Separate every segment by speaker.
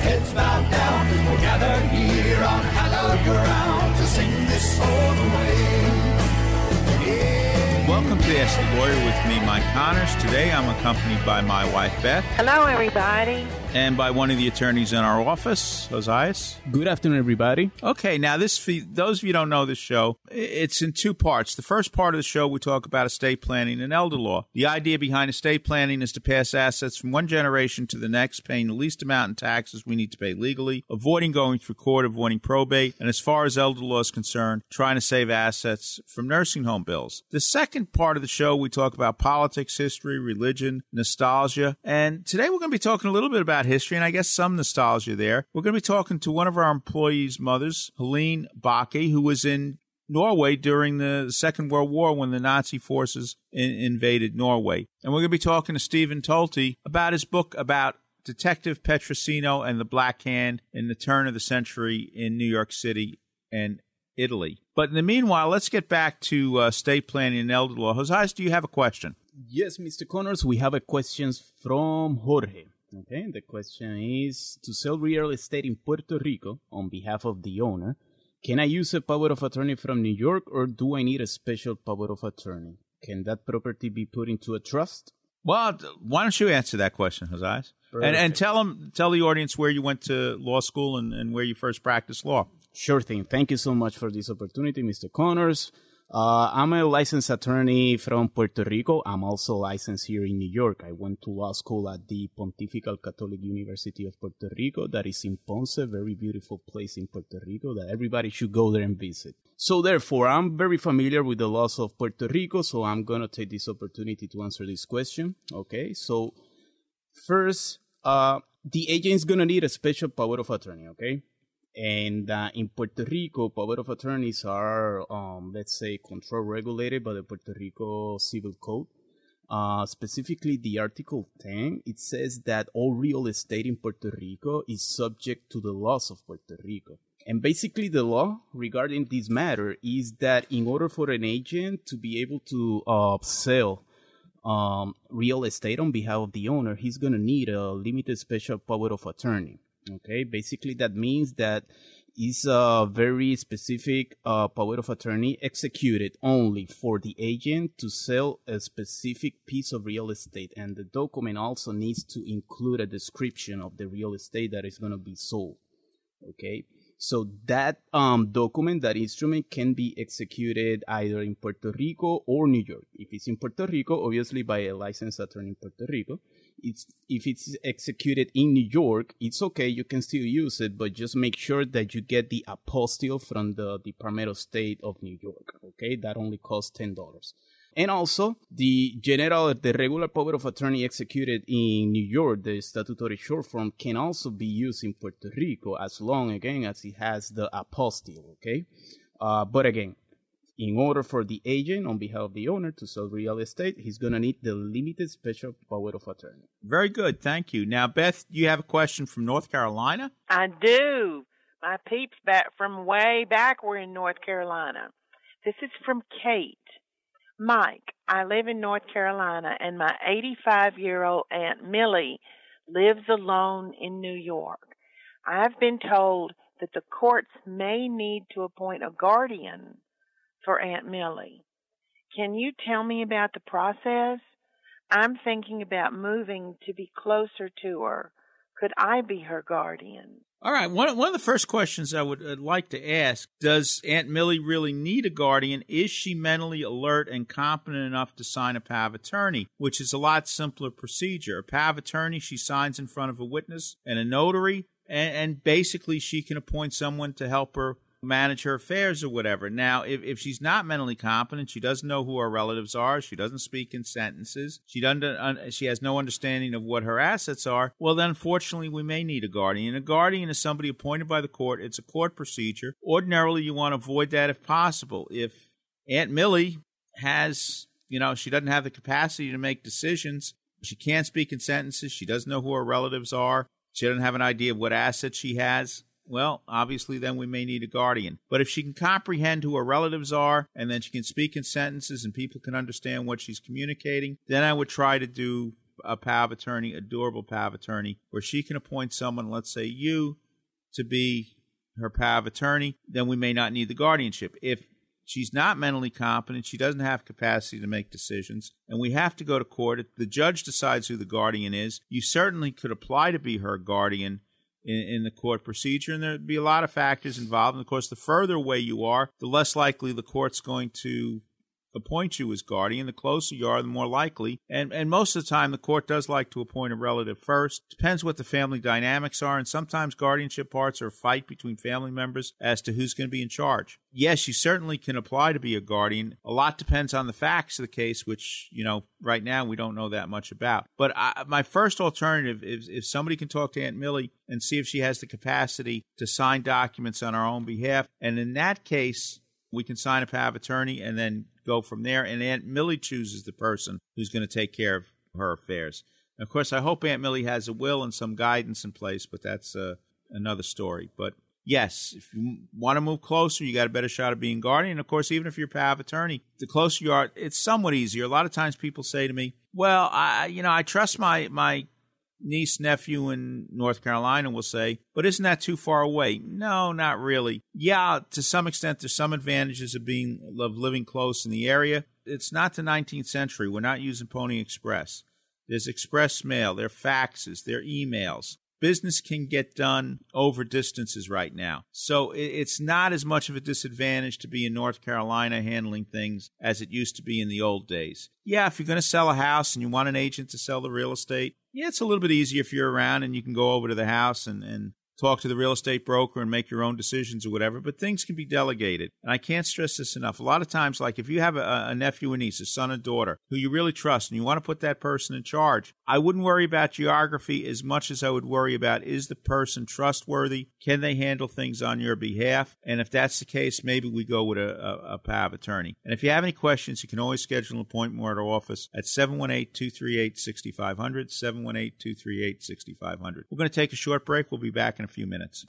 Speaker 1: heads bowed down. We're gathered here on hallowed ground to sing this song away.
Speaker 2: Welcome to Ask the Lawyer with me, Mike Connors. Today I'm accompanied by my wife, Beth,
Speaker 3: Hello, everybody.
Speaker 2: And by one of the attorneys in our office, Josias.
Speaker 4: Good afternoon, everybody.
Speaker 2: Okay, now this, for those of you who don't know this show, it's in two parts. The first part of the show, we talk about estate planning and elder law. The idea behind estate planning is to pass assets from one generation to the next, paying the least amount in taxes we need to pay legally, avoiding going through court, avoiding probate, and as far as elder law is concerned, trying to save assets from nursing home bills. The second part of the show, we talk about politics, history, religion, nostalgia, and today we're going to be talking a little bit about history and I guess some nostalgia there. We're going to be talking to one of our employees' mothers, Helene Bakke, who was in Norway during the Second World War when the Nazi forces in- invaded Norway. And we're going to be talking to Stephen Talty about his book about Detective Petrosino and the Black Hand in the turn of the century in New York City and Italy. But in the meanwhile, let's get back to uh, state planning and elder law. Josias, do you have a question?
Speaker 4: Yes, Mr. Connors, we have a question from Jorge. Okay, the question is to sell real estate in Puerto Rico on behalf of the owner. Can I use a power of attorney from New York or do I need a special power of attorney? Can that property be put into a trust?
Speaker 2: Well, why don't you answer that question, Josias? And, and tell them, tell the audience where you went to law school and, and where you first practiced law.
Speaker 4: Sure thing. Thank you so much for this opportunity, Mr. Connors. Uh, I'm a licensed attorney from Puerto Rico. I'm also licensed here in New York. I went to law school at the Pontifical Catholic University of Puerto Rico. That is in Ponce, very beautiful place in Puerto Rico that everybody should go there and visit. So therefore, I'm very familiar with the laws of Puerto Rico. So I'm going to take this opportunity to answer this question. Okay. So first, uh, the agent is going to need a special power of attorney. Okay. And uh, in Puerto Rico, power of attorneys are, um, let's say, control regulated by the Puerto Rico Civil Code. Uh, specifically, the Article 10, it says that all real estate in Puerto Rico is subject to the laws of Puerto Rico. And basically, the law regarding this matter is that in order for an agent to be able to uh, sell um, real estate on behalf of the owner, he's going to need a limited special power of attorney. Okay, basically that means that is a very specific uh, power of attorney executed only for the agent to sell a specific piece of real estate, and the document also needs to include a description of the real estate that is going to be sold. Okay, so that um, document, that instrument, can be executed either in Puerto Rico or New York. If it's in Puerto Rico, obviously by a licensed attorney in Puerto Rico. It's if it's executed in New York, it's okay. You can still use it, but just make sure that you get the apostille from the Department of State of New York. Okay, that only costs ten dollars. And also, the general, the regular power of attorney executed in New York, the statutory short form, can also be used in Puerto Rico as long, again, as it has the apostille, okay? Uh, but again, in order for the agent on behalf of the owner to sell real estate, he's going to need the limited special power of attorney.
Speaker 2: Very good. Thank you. Now, Beth, you have a question from North Carolina?
Speaker 3: I do. My peeps back from way back were in North Carolina. This is from Kate. Mike, I live in North Carolina and my 85 year old Aunt Millie lives alone in New York. I've been told that the courts may need to appoint a guardian for Aunt Millie. Can you tell me about the process? I'm thinking about moving to be closer to her. Could I be her guardian?
Speaker 2: All right. One, one of the first questions I would uh, like to ask Does Aunt Millie really need a guardian? Is she mentally alert and competent enough to sign a power of attorney, which is a lot simpler procedure? A power of attorney she signs in front of a witness and a notary, and, and basically she can appoint someone to help her manage her affairs or whatever. Now, if, if she's not mentally competent, she doesn't know who her relatives are, she doesn't speak in sentences, she doesn't, uh, she has no understanding of what her assets are, well, then unfortunately, we may need a guardian. A guardian is somebody appointed by the court. It's a court procedure. Ordinarily, you want to avoid that if possible. If Aunt Millie has, you know, she doesn't have the capacity to make decisions, she can't speak in sentences, she doesn't know who her relatives are, she doesn't have an idea of what assets she has well, obviously, then we may need a guardian. But if she can comprehend who her relatives are and then she can speak in sentences and people can understand what she's communicating, then I would try to do a power attorney, a durable power attorney, where she can appoint someone, let's say you, to be her power attorney, then we may not need the guardianship. If she's not mentally competent, she doesn't have capacity to make decisions, and we have to go to court, if the judge decides who the guardian is, you certainly could apply to be her guardian in, in, the court procedure, and there'd be a lot of factors involved. And of course, the further away you are, the less likely the court's going to appoint you as guardian. The closer you are, the more likely. And and most of the time, the court does like to appoint a relative first. Depends what the family dynamics are, and sometimes guardianship parts are a fight between family members as to who's going to be in charge. Yes, you certainly can apply to be a guardian. A lot depends on the facts of the case, which you know right now we don't know that much about. But I, my first alternative is if somebody can talk to Aunt Millie and see if she has the capacity to sign documents on our own behalf, and in that case we can sign a of attorney and then go from there. And Aunt Millie chooses the person who's going to take care of her affairs. Of course, I hope Aunt Millie has a will and some guidance in place, but that's uh, another story. But yes, if you want to move closer, you got a better shot of being guardian. Of course, even if you're power of attorney, the closer you are, it's somewhat easier. A lot of times people say to me, well, I, you know, I trust my, my niece, nephew in North Carolina will say, but isn't that too far away? No, not really. Yeah, to some extent, there's some advantages of being of living close in the area. It's not the 19th century. We're not using Pony Express. There's express mail, there are faxes, there are emails business can get done over distances right now. So it's not as much of a disadvantage to be in North Carolina handling things as it used to be in the old days. Yeah, if you're going to sell a house and you want an agent to sell the real estate, yeah, it's a little bit easier if you're around and you can go over to the house and, and talk to the real estate broker and make your own decisions or whatever, but things can be delegated. And I can't stress this enough. A lot of times, like if you have a, a nephew and niece, a son and daughter who you really trust and you want to put that person in charge, I wouldn't worry about geography as much as I would worry about is the person trustworthy? Can they handle things on your behalf? And if that's the case, maybe we go with a, a, a attorney. And if you have any questions, you can always schedule an appointment at our office at 718 238 6500. 718 238 6500. We're going to take a short break. We'll be back in a few minutes.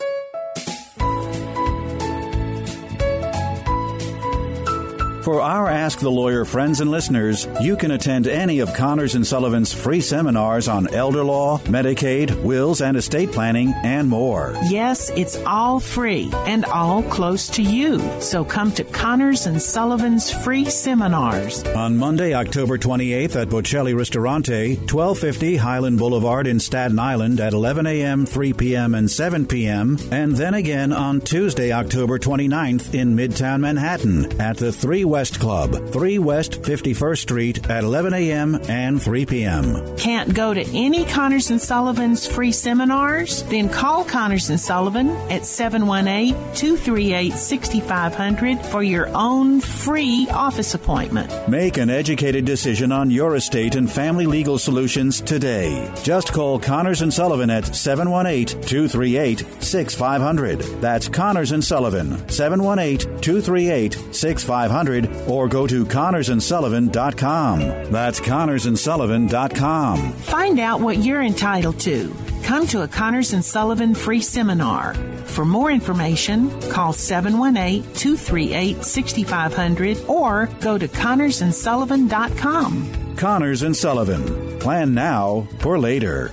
Speaker 5: For our Ask the Lawyer friends and listeners, you can attend any of Connors and Sullivan's free seminars on elder law, Medicaid, wills and estate planning, and more.
Speaker 6: Yes, it's all free and all close to you. So come to Connors and Sullivan's free seminars.
Speaker 5: On Monday, October 28th at Bocelli Ristorante, 1250 Highland Boulevard in Staten Island at 11 a.m., 3 p.m., and 7 p.m., and then again on Tuesday, October 29th in Midtown Manhattan at the 3 West Club, 3 West 51st Street at 11 a.m. and 3 p.m.
Speaker 6: Can't go to any Connors and Sullivan's free seminars? Then call Connors and Sullivan at 718-238-6500 for your own free office appointment.
Speaker 5: Make an educated decision on your estate and family legal solutions today. Just call Connors and Sullivan at 718-238-6500. That's Connors and Sullivan, 718-238-6500 or go to connorsandsullivan.com. That's connorsandsullivan.com.
Speaker 6: Find out what you're entitled to. Come to a Connors and Sullivan free seminar. For more information, call 718-238-6500 or go to connorsandsullivan.com.
Speaker 5: Connors and Sullivan. Plan now for later.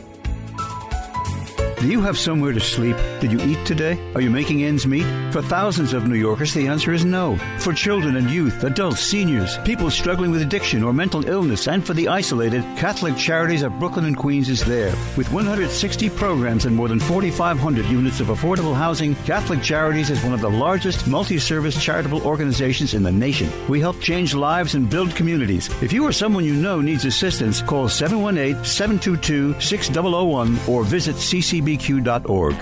Speaker 7: Do you have somewhere to sleep? Did you eat today? Are you making ends meet? For thousands of New Yorkers, the answer is no. For children and youth, adults, seniors, people struggling with addiction or mental illness, and for the isolated, Catholic Charities of Brooklyn and Queens is there. With 160 programs and more than 4,500 units of affordable housing, Catholic Charities is one of the largest multi service charitable organizations in the nation. We help change lives and build communities. If you or someone you know needs assistance, call 718 722 6001 or visit ccb bbq.org.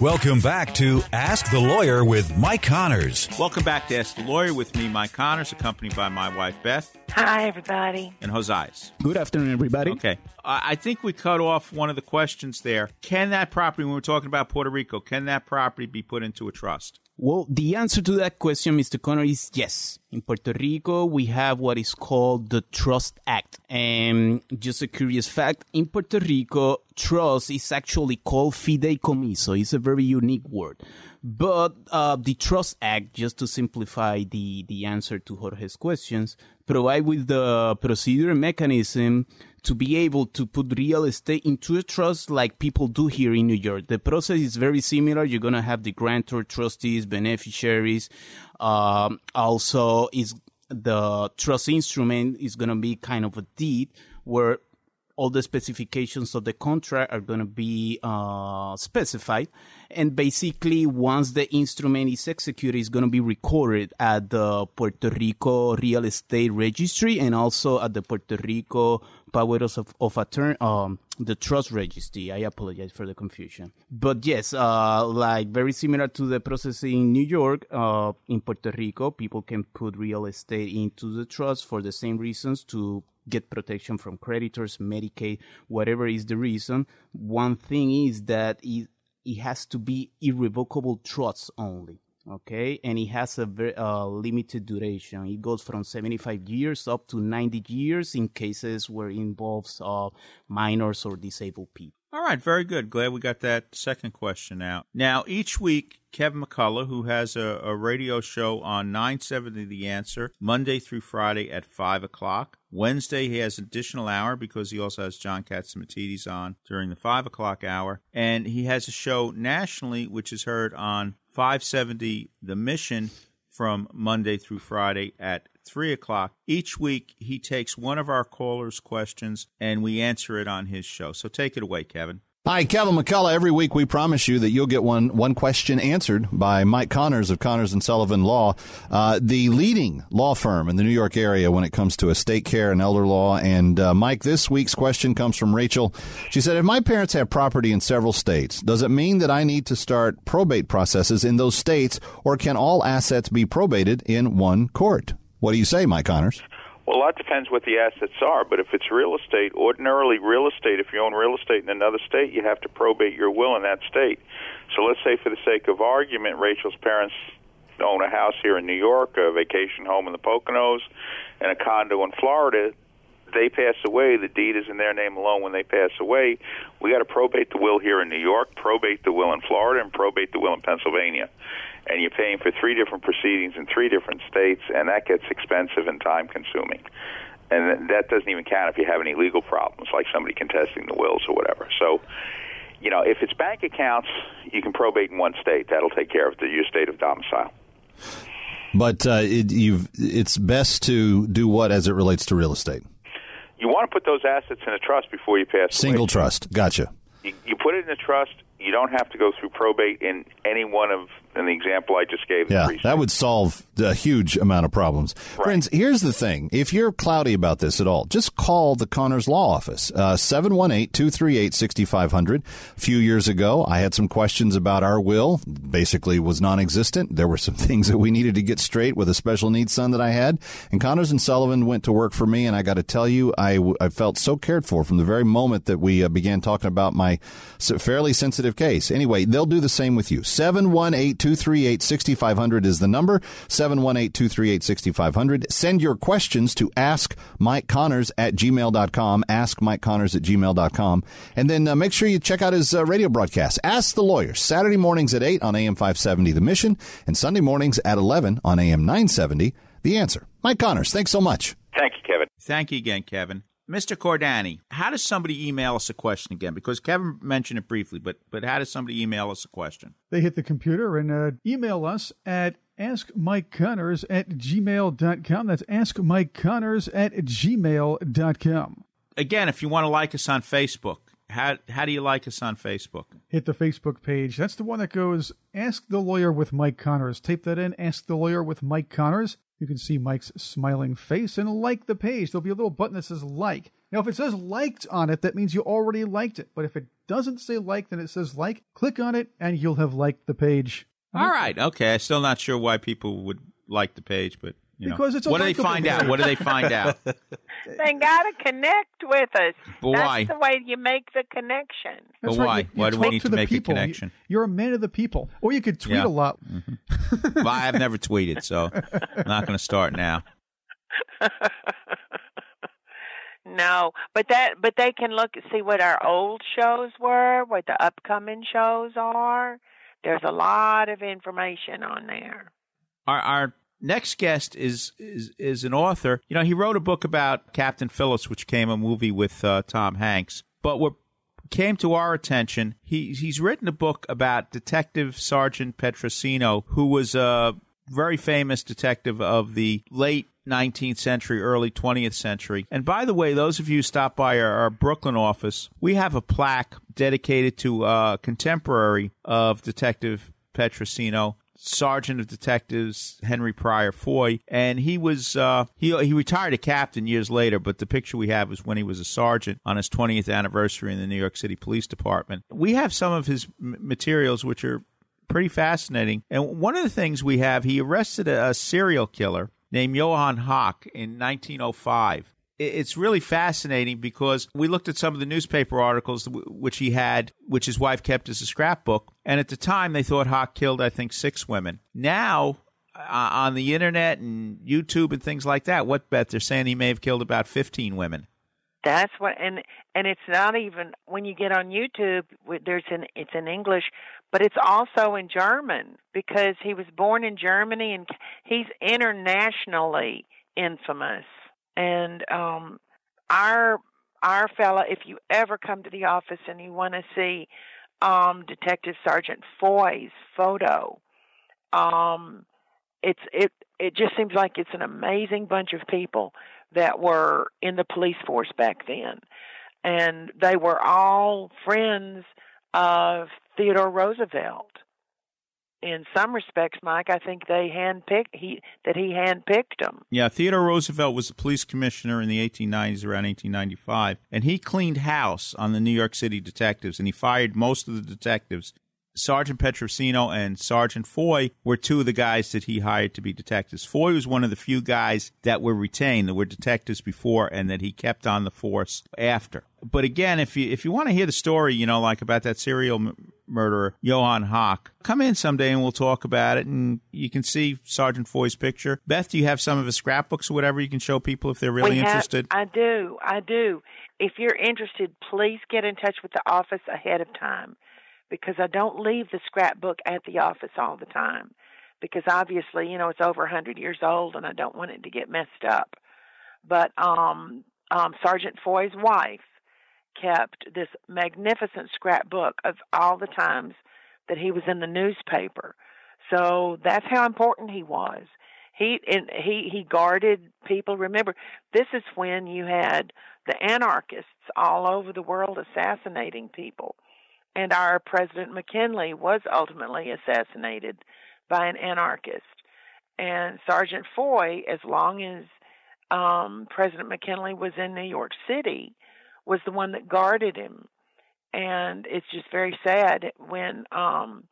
Speaker 5: Welcome back to Ask the Lawyer with Mike Connors.
Speaker 2: Welcome back to Ask the Lawyer with me, Mike Connors, accompanied by my wife, Beth.
Speaker 3: Hi, everybody.
Speaker 2: And Josias.
Speaker 4: Good afternoon, everybody.
Speaker 2: Okay. I think we cut off one of the questions there. Can that property, when we're talking about Puerto Rico, can that property be put into a trust?
Speaker 4: Well, the answer to that question, Mr. Connor, is yes. In Puerto Rico, we have what is called the Trust Act. And just a curious fact, in Puerto Rico, trust is actually called fideicomiso. It's a very unique word. But uh, the Trust Act, just to simplify the, the answer to Jorge's questions, provide with the procedure mechanism to be able to put real estate into a trust like people do here in New York. The process is very similar. You're going to have the grantor, trustees, beneficiaries. Um, also, is the trust instrument is going to be kind of a deed where all the specifications of the contract are going to be uh, specified. And basically, once the instrument is executed, it's going to be recorded at the Puerto Rico Real Estate Registry and also at the Puerto Rico powers of, of attorney, um, the trust registry. I apologize for the confusion. But yes, uh, like very similar to the process in New York, uh, in Puerto Rico, people can put real estate into the trust for the same reasons to get protection from creditors, Medicaid, whatever is the reason. One thing is that it, it has to be irrevocable trust only. Okay, and it has a very uh, limited duration. It goes from 75 years up to 90 years in cases where it involves uh, minors or disabled people.
Speaker 2: All right, very good. Glad we got that second question out. Now, each week, Kevin McCullough, who has a, a, radio show on 970 The Answer, Monday through Friday at 5 o'clock. Wednesday, he has an additional hour because he also has John Catsimatidis on during the 5 o'clock hour. And he has a show nationally, which is heard on 570 The Mission from Monday through Friday at 3 o'clock. Each week, he takes one of our callers' questions and we answer it on his show. So take it away, Kevin.
Speaker 8: Hi, Kevin McCullough. Every week we promise you that you'll get one one question answered by Mike Connors of Connors and Sullivan Law, uh, the leading law firm in the New York area when it comes to estate care and elder law. And uh, Mike, this week's question comes from Rachel. She said, "If my parents have property in several states, does it mean that I need to start probate processes in those states, or can all assets be probated in one court?" What do you say, Mike Connors?
Speaker 9: Well, that depends what the assets are. But if it's real estate, ordinarily real estate, if you own real estate in another state, you have to probate your will in that state. So let's say, for the sake of argument, Rachel's parents own a house here in New York, a vacation home in the Poconos, and a condo in Florida. They pass away. The deed is in their name alone when they pass away. We got to probate the will here in New York, probate the will in Florida, and probate the will in Pennsylvania and you're paying for three different proceedings in three different states, and that gets expensive and time consuming. And that doesn't even count if you have any legal problems, like somebody contesting the wills or whatever. So, you know, if it's bank accounts, you can probate in one state. That'll take care of the, your state of domicile.
Speaker 8: But uh, it, it's best to do what as it relates to real estate?
Speaker 9: You want to put those assets in a trust before you pass
Speaker 8: Single
Speaker 9: away.
Speaker 8: trust. Gotcha.
Speaker 9: You, you put it in a trust. You don't have to go through probate in any one of in the example I just gave.
Speaker 8: Yeah, that would solve a huge amount of problems. Right. Friends, here's the thing. If you're cloudy about this at all, just call the Connors Law Office, uh, 718-238-6500. A few years ago, I had some questions about our will. Basically was non-existent. There were some things that we needed to get straight with a special needs son that I had. And Connors and Sullivan went to work for me, and I got to tell you, I, I felt so cared for from the very moment that we uh, began talking about my fairly sensitive case. Anyway, they'll do the same with you. 718 238 6500 is the number. 718 238 6500. Send your questions to askmikeconnors at gmail.com. Ask Mike Connors at gmail.com. And then uh, make sure you check out his uh, radio broadcast. Ask the Lawyer, Saturday mornings at 8 on AM 570 The Mission, and Sunday mornings at 11 on AM 970 The Answer. Mike Connors, thanks so much.
Speaker 9: Thank you, Kevin.
Speaker 2: Thank you again, Kevin. Mr. Cordani, how does somebody email us a question again? Because Kevin mentioned it briefly, but but how does somebody email us a question?
Speaker 10: They hit the computer and uh, email us at askmikeconnors at gmail.com. That's askmikeconnors at gmail.com.
Speaker 2: Again, if you want to like us on Facebook, how how do you like us on Facebook?
Speaker 10: Hit the Facebook page. That's the one that goes Ask the Lawyer with Mike Connors. Tape that in, Ask the Lawyer with Mike Connors. You can see Mike's smiling face and like the page. There'll be a little button that says like. Now, if it says liked on it, that means you already liked it. But if it doesn't say like, then it says like. Click on it and you'll have liked the page.
Speaker 2: All right, okay. I'm still not sure why people would like the page, but you know.
Speaker 10: Because it's a
Speaker 2: what do they
Speaker 10: likable
Speaker 2: find out? What do they find out?
Speaker 3: They got to connect with us.
Speaker 2: But
Speaker 3: That's
Speaker 2: why?
Speaker 3: the way you make the connection.
Speaker 2: But
Speaker 10: That's right,
Speaker 2: why?
Speaker 10: you- you
Speaker 2: Why do we
Speaker 10: talk
Speaker 2: need
Speaker 10: to
Speaker 2: to
Speaker 10: the
Speaker 2: make a
Speaker 10: people. You-
Speaker 2: connection?
Speaker 10: You're a man of the people. Or you could tweet
Speaker 2: Yeah.
Speaker 10: a lot. Mm-hmm.
Speaker 2: well, I have never tweeted, so I'm not going to start now.
Speaker 3: No, but that but they can look see what our old shows were, what the upcoming shows are. There's a lot of information on there.
Speaker 2: Our, our next guest is, is is an author. You know, he wrote a book about Captain Phillips, which came a movie with uh, Tom Hanks. But what came to our attention, he he's written a book about Detective Sergeant Petrosino, who was a very famous detective of the late 19th century, early 20th century. And by the way, those of you stop by our, our Brooklyn office, we have a plaque dedicated to a contemporary of Detective Petrosino. Sergeant of Detectives Henry Pryor Foy, and he was uh, he he retired a captain years later. But the picture we have is when he was a sergeant on his 20th anniversary in the New York City Police Department. We have some of his materials which are pretty fascinating. And one of the things we have, he arrested a, a serial killer named Johann Hoch in 1905. It's really fascinating because we looked at some of the newspaper articles which he had, which his wife kept as a scrapbook. And at the time, they thought Hoch killed, I think, six women. Now, uh, on the internet and YouTube and things like that, what bet they're saying he may have killed about 15 women.
Speaker 3: That's what, and and it's not even when you get on YouTube. There's an it's in English, but it's also in German because he was born in Germany and he's internationally infamous. And um, our our fella, if you ever come to the office and you want to see um, Detective Sergeant Foy's photo, um, it's it it just seems like it's an amazing bunch of people that were in the police force back then. And they were all friends of Theodore Roosevelt in some respects Mike I think they handpicked he that he handpicked them
Speaker 2: Yeah, Theodore Roosevelt was the police commissioner in the 1890s, around 1895, and he cleaned house on the New York City detectives, and he fired most of the detectives. Sergeant Petrosino and Sergeant Foy were two of the guys that he hired to be detectives. Foy was one of the few guys that were retained that were detectives before, and that he kept on the force after. But again, if you if you want to hear the story, you know, like about that serial m- murderer Johann Hoch, come in someday and we'll talk about it, and you can see Sergeant Foy's picture. Beth, do you have some of his scrapbooks or whatever you can show people if they're really
Speaker 3: have-
Speaker 2: interested?
Speaker 3: I do. I do. If you're interested, please get in touch with the office ahead of time because I don't leave the scrapbook at the office all the time because obviously, you know, it's over a 100 years old and I don't want it to get messed up. But um um Sergeant Foy's wife kept this magnificent scrapbook of all the times that he was in the newspaper. So that's how important he was. He and he he guarded people. Remember, this is when you had the anarchists all over the world assassinating people, and our President McKinley was ultimately assassinated by an anarchist. And Sergeant Foy, as long as um, President McKinley was in New York City, was the one that guarded him. And it's just very sad when um,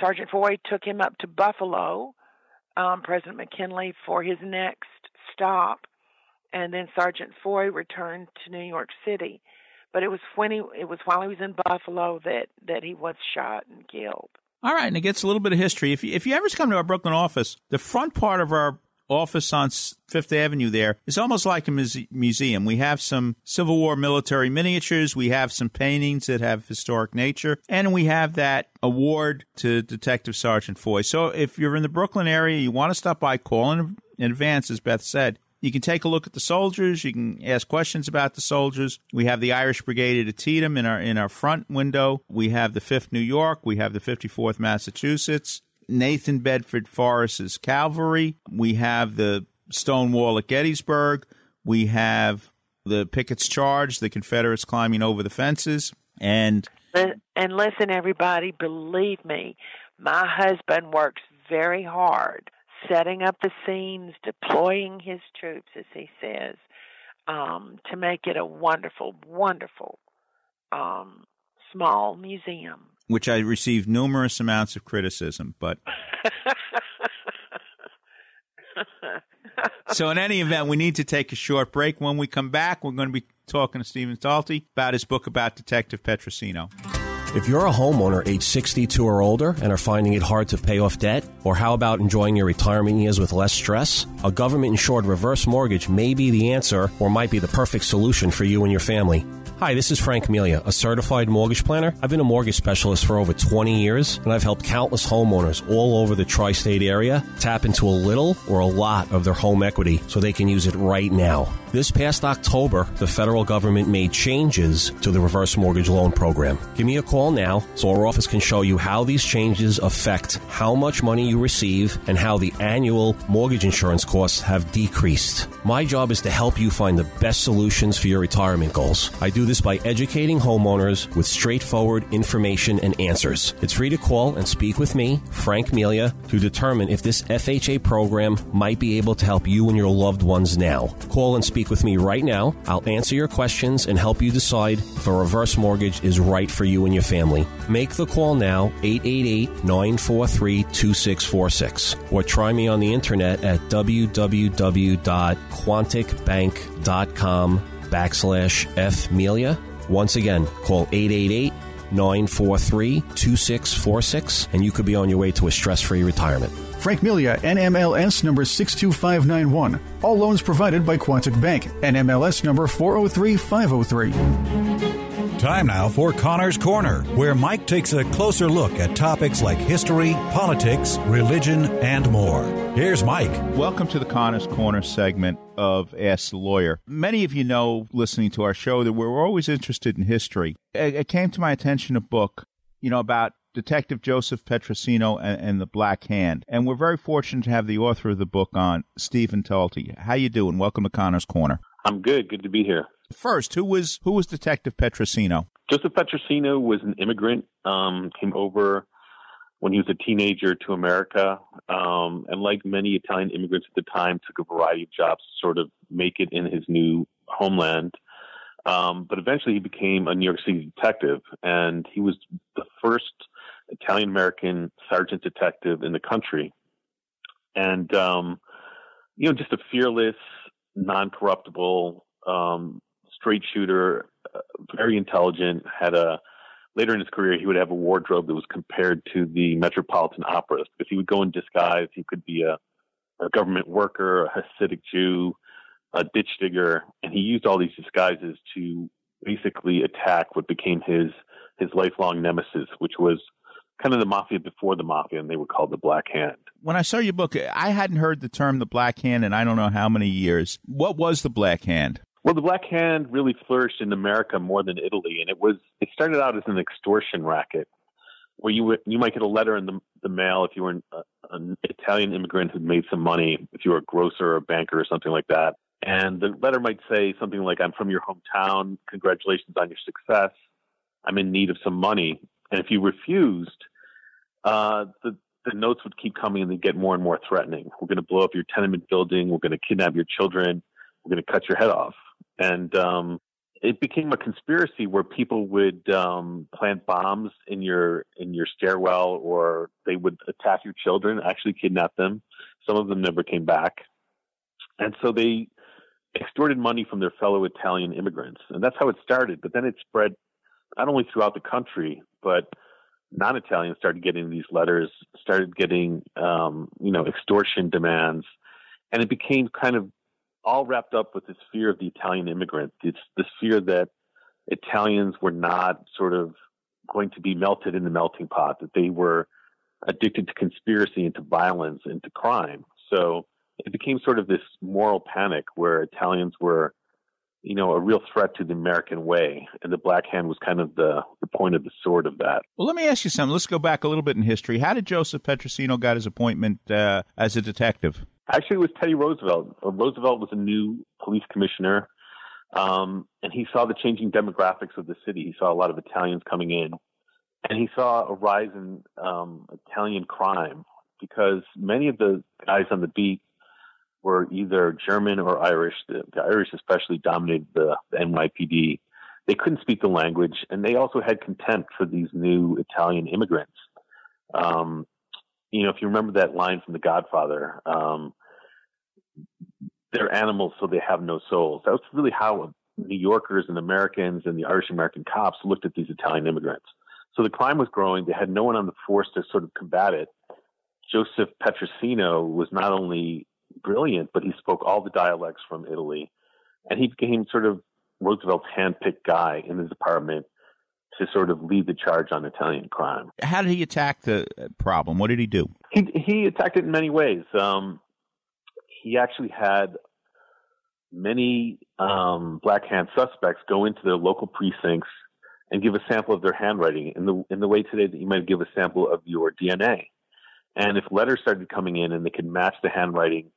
Speaker 3: Sergeant Foy took him up to Buffalo, um, President McKinley, for his next stop, and then Sergeant Foy returned to New York City. But it was when he it was while he was in Buffalo that that he was shot and killed.
Speaker 2: All right, and it gets a little bit of history. If you, if you ever come to our Brooklyn office, the front part of our office on Fifth Avenue there is almost like a muse- museum. We have some Civil War military miniatures, we have some paintings that have historic nature, and we have that award to Detective Sergeant Foy. So if you're in the Brooklyn area, you want to stop by, call in in advance, as Beth said. You can take a look at the soldiers. You can ask questions about the soldiers. We have the Irish Brigade at Antietam in our in our front window. We have the Fifth New York. We have the 54th Massachusetts. Nathan Bedford Forrest's cavalry. We have the Stonewall at Gettysburg. We have the Pickett's Charge, the Confederates climbing over the fences, and
Speaker 3: and listen, everybody, believe me, my husband works very hard setting up the scenes, deploying his troops, as he says, um, to make it a wonderful, wonderful um, small museum.
Speaker 2: Which I received numerous amounts of criticism, but. so, in any event, we need to take a short break. When we come back, we're going to be talking to Stephen Talty about his book about Detective Petrosino.
Speaker 11: If you're a homeowner age 62 or older and are finding it hard to pay off debt, or how about enjoying your retirement years with less stress? A government insured reverse mortgage may be the answer or might be the perfect solution for you and your family. Hi, this is Frank Melia, a certified mortgage planner. I've been a mortgage specialist for over 20 years, and I've helped countless homeowners all over the tri state area tap into a little or a lot of their home equity so they can use it right now. This past October, the federal government made changes to the reverse mortgage loan program. Give me a call now so our office can show you how these changes affect how much money you receive and how the annual mortgage insurance costs have decreased. My job is to help you find the best solutions for your retirement goals. I do this by educating homeowners with straightforward information and answers. It's free to call and speak with me, Frank Melia, to determine if this FHA program might be able to help you and your loved ones now. Call and speak with me right now. I'll answer your questions and help you decide if a reverse mortgage is right for you and your family. Make the call now, 888 943 2646, or try me on the internet at www.quonticbank.com backslash fmelia. Once again, call 888 943 2646, and you could be on your way to a stress free retirement.
Speaker 10: Frank Melia, NMLS number 62591. All loans provided by Quontic Bank, NMLS number 403503.
Speaker 5: Time now for Connor's Corner, where Mike takes a closer look at topics like history, politics, religion, and more. Here's Mike.
Speaker 2: Welcome to the Connor's Corner segment of Ask the Lawyer. Many of you know, listening to our show, that we're always interested in history. It came to my attention a book, you know, about Detective Joseph Petrosino and, and, the Black Hand. And we're very fortunate to have the author of the book on, Stephen Talty. How you doing? Welcome to Connor's Corner.
Speaker 12: I'm good. Good to be here.
Speaker 2: First, who was who was Detective Petrosino?
Speaker 12: Joseph Petrosino was an immigrant. Um, came over when he was a teenager to America, um, and like many Italian immigrants at the time, took a variety of jobs to sort of make it in his new homeland. Um, but eventually, he became a New York City detective, and he was the first Italian American sergeant detective in the country. And um, you know, just a fearless, non-corruptible um, straight shooter, uh, very intelligent. Had a later in his career, he would have a wardrobe that was compared to the Metropolitan Opera because he would go in disguise. He could be a, a government worker, a Hasidic Jew, a ditch digger, and he used all these disguises to basically attack what became his his lifelong nemesis, which was kind of the mafia before the mafia, and they were called the Black Hand.
Speaker 2: When I saw your book, I hadn't heard the term the Black Hand in I don't know how many years. What was the Black Hand?
Speaker 12: Well, the Black Hand really flourished in America more than Italy, and it was it started out as an extortion racket, where you would, you might get a letter in the, the mail if you were an, uh, an Italian immigrant who'd made some money, if you were a grocer or a banker or something like that, and the letter might say something like, "I'm from your hometown. Congratulations on your success. I'm in need of some money." And if you refused, uh, the the notes would keep coming and they'd get more and more threatening. We're going to blow up your tenement building. We're going to kidnap your children. We're going to cut your head off and um, it became a conspiracy where people would um, plant bombs in your in your stairwell, or they would attack your children, actually kidnap them. Some of them never came back, and so they extorted money from their fellow Italian immigrants, and that's how it started. But then it spread not only throughout the country, but non-Italians started getting these letters, started getting um, you know extortion demands, and it became kind of all wrapped up with this fear of the Italian immigrant. It's this fear that Italians were not sort of going to be melted in the melting pot, that they were addicted to conspiracy and to violence and to crime. So it became sort of this moral panic where Italians were, you know, a real threat to the American way, and the Black Hand was kind of the the point of the sword of that.
Speaker 2: Well, let me ask you something. Let's go back a little bit in history. How did Joseph Petrosino got his appointment uh, as a detective?
Speaker 12: Actually, it was Teddy Roosevelt. Uh, Roosevelt was a new police commissioner, um, and he saw the changing demographics of the city. He saw a lot of Italians coming in, and he saw a rise in um, Italian crime because many of the guys on the beat were either German or Irish. The, the Irish especially dominated the, the NYPD. They couldn't speak the language, and they also had contempt for these new Italian immigrants. Um, you know, if you remember that line from The Godfather, um, they're animals, so they have no souls. That was really how New Yorkers and Americans and the Irish American cops looked at these Italian immigrants. So the crime was growing. They had no one on the force to sort of combat it. Joseph Petrosino was not only brilliant, but he spoke all the dialects from Italy. And he became sort of Roosevelt's handpicked guy in his department to sort of lead the charge on Italian crime.
Speaker 2: How did he attack the problem? What did he do?
Speaker 12: He, he attacked it in many ways. Um, he actually had many um, Black Hand suspects go into their local precincts and give a sample of their handwriting in the in the way today that you might give a sample of your DNA. And if letters started coming in and they could match the handwriting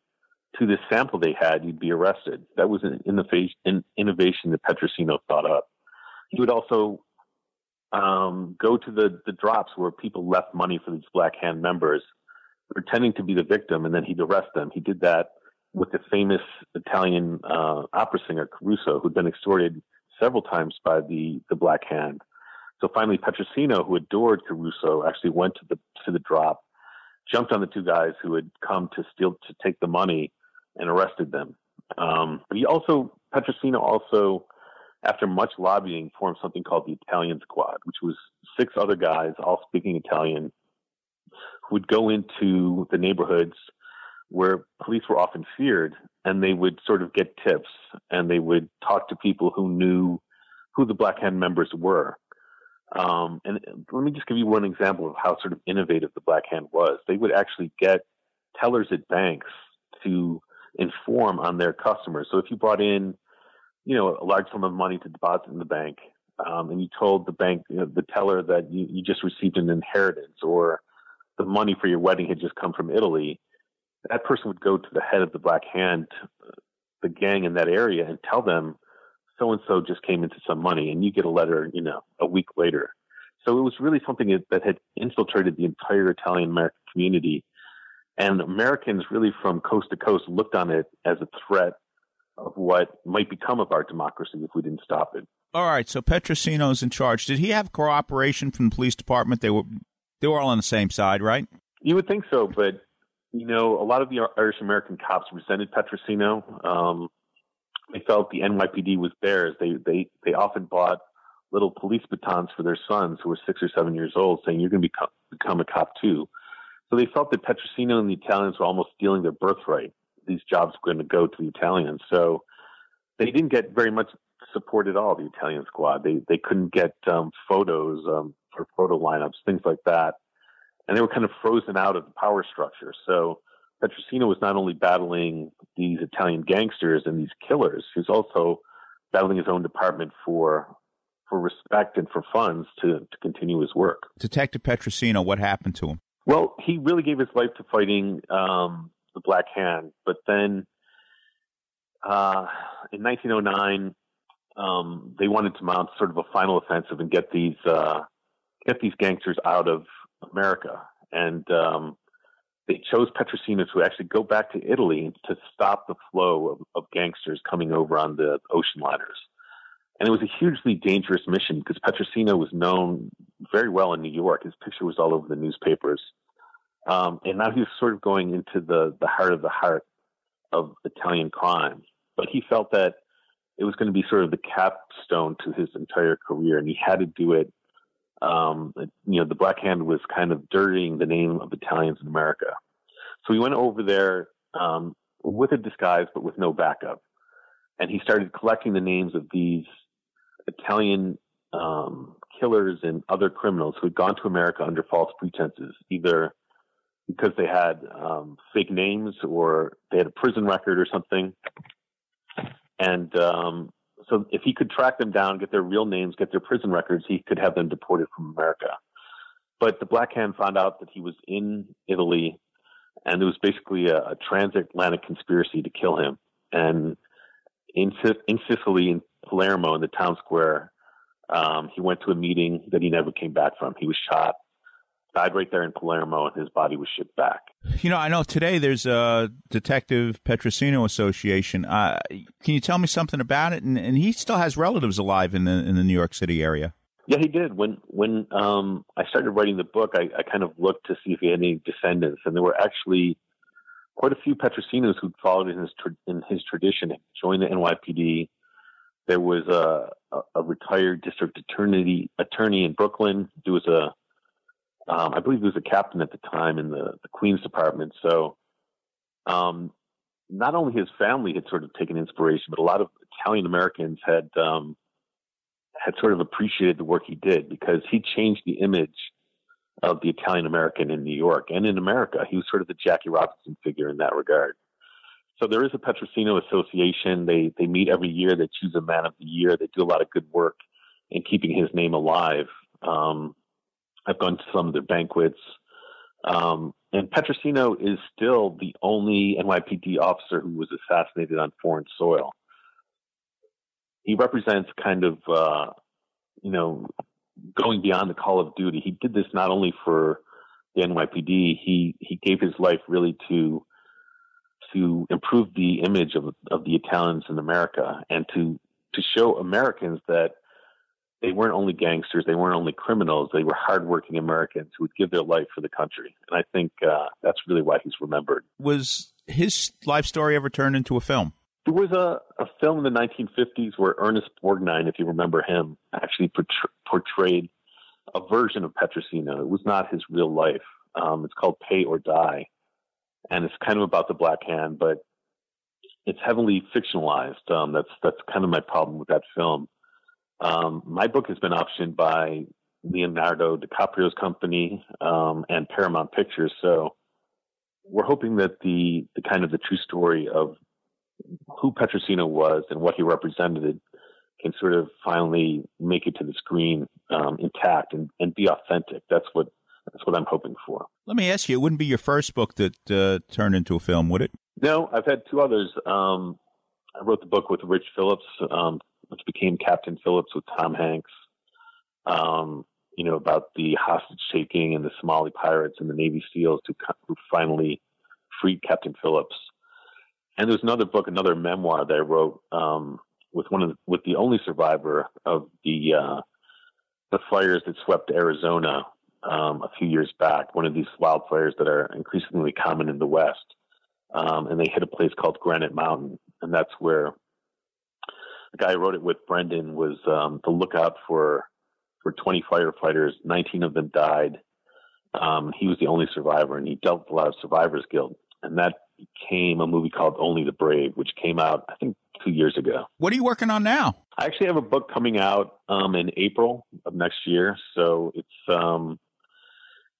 Speaker 12: to this sample they had, you'd be arrested. That was an innovation that Petrosino thought up. He would also um, go to the, the drops where people left money for these Black Hand members, pretending to be the victim, and then he'd arrest them. He did that with the famous Italian uh, opera singer Caruso, who'd been extorted several times by the, the Black Hand. So finally, Petrosino, who adored Caruso, actually went to the to the drop, jumped on the two guys who had come to steal to take the money, and arrested them. Um, but he also Petrosino also, after much lobbying, formed something called the Italian Squad, which was six other guys, all speaking Italian, who would go into the neighborhoods where police were often feared, and they would sort of get tips, and they would talk to people who knew who the Black Hand members were. Um, and let me just give you one example of how sort of innovative the Black Hand was. They would actually get tellers at banks to inform on their customers. So if you brought in, you know, a large sum of money to deposit in the bank, um, and you told the bank, you know, the teller that you, you just received an inheritance or the money for your wedding had just come from Italy, that person would go to the head of the Black Hand, the gang in that area, and tell them so and so just came into some money, and you get a letter, you know, a week later. So it was really something that had infiltrated the entire Italian American community, and Americans really from coast to coast looked on it as a threat of what might become of our democracy if we didn't stop it.
Speaker 2: All right, so Petrosino's in charge. Did he have cooperation from the police department? They were they were all on the same side, right?
Speaker 12: You would think so, but you know, a lot of the Irish American cops resented Petrosino. Um, they felt the NYPD was theirs. They they they often bought little police batons for their sons who were six or seven years old, saying you're going to become become a cop too. So they felt that Petrosino and the Italians were almost stealing their birthright. These jobs were going to go to the Italians. So they didn't get very much support at all. The Italian squad. They they couldn't get um, photos um, or photo lineups, things like that and they were kind of frozen out of the power structure. So Petrosino was not only battling these Italian gangsters and these killers, he was also battling his own department for for respect and for funds to, to continue his work.
Speaker 2: Detective Petrosino, what happened to him?
Speaker 12: Well, he really gave his life to fighting um, the Black Hand, but then uh, in 1909, um, they wanted to mount sort of a final offensive and get these uh, get these gangsters out of America. And um, they chose Petrosino to actually go back to Italy to stop the flow of, of gangsters coming over on the ocean liners. And it was a hugely dangerous mission because Petrosino was known very well in New York. His picture was all over the newspapers. Um, and now he was sort of going into the, the heart of the heart of Italian crime. But he felt that it was going to be sort of the capstone to his entire career, and he had to do it um, you know, the Black Hand was kind of dirtying the name of Italians in America. So he went over there um, with a disguise, but with no backup. And he started collecting the names of these Italian um, killers and other criminals who had gone to America under false pretenses, either because they had um, fake names or they had a prison record or something. And um, so, if he could track them down, get their real names, get their prison records, he could have them deported from America. But the Black Hand found out that he was in Italy, and it was basically a, a transatlantic conspiracy to kill him. And in, in Sicily, in Palermo, in the town square, um, he went to a meeting that he never came back from. He was shot died right there in Palermo, and his body was shipped back.
Speaker 2: You know, I know today there's a Detective Petrosino Association. Uh, can you tell me something about it? And, and, he still has relatives alive in the in the New York City area.
Speaker 12: Yeah, he did. When when um, I started writing the book, I, I, kind of looked to see if he had any descendants, and there were actually quite a few Petrosinos who followed in his in his tradition, joined the NYPD. There was a, a, a retired district attorney attorney in Brooklyn. There was a um, I believe he was a captain at the time in the, the Queens department. So, um, not only his family had sort of taken inspiration, but a lot of Italian Americans had um, had sort of appreciated the work he did because he changed the image of the Italian American in New York and in America. He was sort of the Jackie Robinson figure in that regard. So there is a Petrosino Association. They they meet every year. They choose a man of the year. They do a lot of good work in keeping his name alive. Um, I've gone to some of their banquets. Um, and Petrosino is still the only NYPD officer who was assassinated on foreign soil. He represents kind of, uh, you know, going beyond the call of duty. He did this not only for the NYPD, he, he gave his life really to, to improve the image of, of the Italians in America and to, to show Americans that they weren't only gangsters, they weren't only criminals, they were hardworking Americans who would give their life for the country. And I think uh, that's really why he's remembered.
Speaker 2: Was his life story ever turned into a film?
Speaker 12: There was a, a film in the 1950s where Ernest Borgnine, if you remember him, actually portrayed a version of Petrosino. It was not his real life. Um, it's called Pay or Die. And it's kind of about the Black Hand, but it's heavily fictionalized. Um, that's that's kind of my problem with that film. Um, my book has been optioned by Leonardo DiCaprio's company um, and Paramount Pictures. So we're hoping that the the kind of the true story of who Petrosino was and what he represented can sort of finally make it to the screen um, intact and, and be authentic. That's what that's what I'm hoping for.
Speaker 2: Let me ask you: It wouldn't be your first book that uh, turned into a film, would it?
Speaker 12: No, I've had two others. Um, I wrote the book with Rich Phillips um, which became Captain Phillips with Tom Hanks. Um, you know, about the hostage taking and the Somali pirates and the Navy SEALs who, who finally freed Captain Phillips. And there's another book, another memoir that I wrote um, with one of the, with the only survivor of the uh, the fires that swept Arizona um, a few years back. One of these wildfires that are increasingly common in the West, um, and they hit a place called Granite Mountain, and that's where the guy who wrote it with Brendan was um, the lookout for for 20 firefighters. 19 of them died. Um, he was the only survivor, and he dealt with a lot of survivors guilt. And that became a movie called Only the Brave, which came out I think two years ago.
Speaker 2: What are you working on now?
Speaker 12: I actually have a book coming out um, in April of next year. So it's um,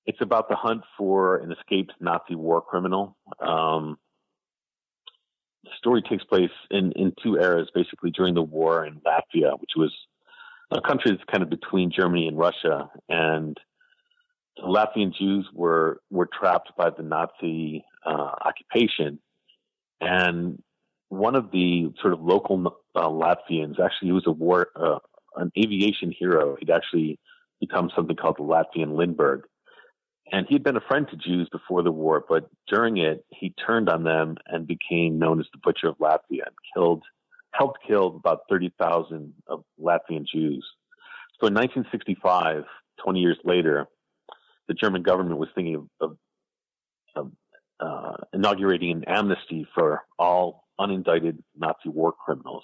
Speaker 12: it's about the hunt for an escaped Nazi war criminal. Um, the story takes place in, in two eras, basically during the war in Latvia, which was a country that's kind of between Germany and Russia. And Latvian Jews were, were trapped by the Nazi uh, occupation. And one of the sort of local uh, Latvians, actually, he was a war, uh, an aviation hero. He'd actually become something called the Latvian Lindbergh. And he had been a friend to Jews before the war, but during it, he turned on them and became known as the Butcher of Latvia and killed, helped kill about 30,000 of Latvian Jews. So in 1965, 20 years later, the German government was thinking of, of, of uh, inaugurating an amnesty for all unindicted Nazi war criminals.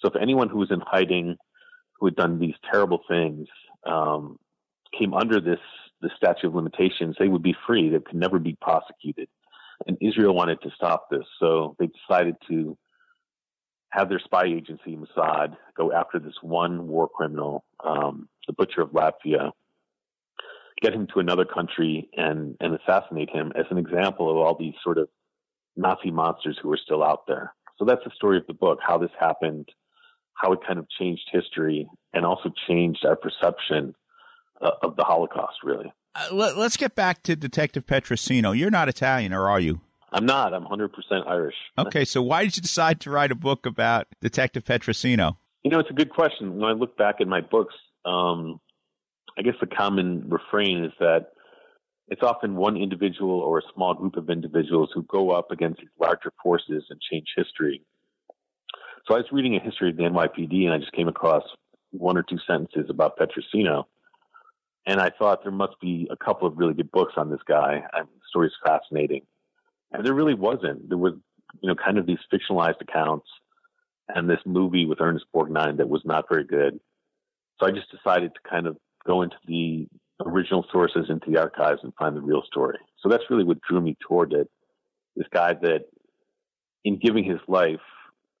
Speaker 12: So if anyone who was in hiding, who had done these terrible things, um, came under this the statute of limitations, they would be free. They could never be prosecuted. And Israel wanted to stop this, so they decided to have their spy agency, Mossad, go after this one war criminal, um, the butcher of Latvia, get him to another country and and assassinate him as an example of all these sort of Nazi monsters who are still out there. So that's the story of the book, how this happened, how it kind of changed history, and also changed our perception uh, of the Holocaust. Really.
Speaker 2: Uh, let, us get back to Detective Petrosino. You're not Italian, or are you?
Speaker 12: I'm not. I'm 100% Irish.
Speaker 2: Okay, so why did you decide to write a book about Detective Petrosino?
Speaker 12: You know, it's a good question. When I look back at my books, um, I guess the common refrain is that it's often one individual or a small group of individuals who go up against these larger forces and change history. So I was reading a history of the NYPD and I just came across one or two sentences about Petrosino. And I thought there must be a couple of really good books on this guy. And the story's fascinating. And there really wasn't. There was, you know, kind of these fictionalized accounts and this movie with Ernest Borgnine that was not very good. So I just decided to kind of go into the original sources, into the archives, and find the real story. So that's really what drew me toward it. This guy that, in giving his life,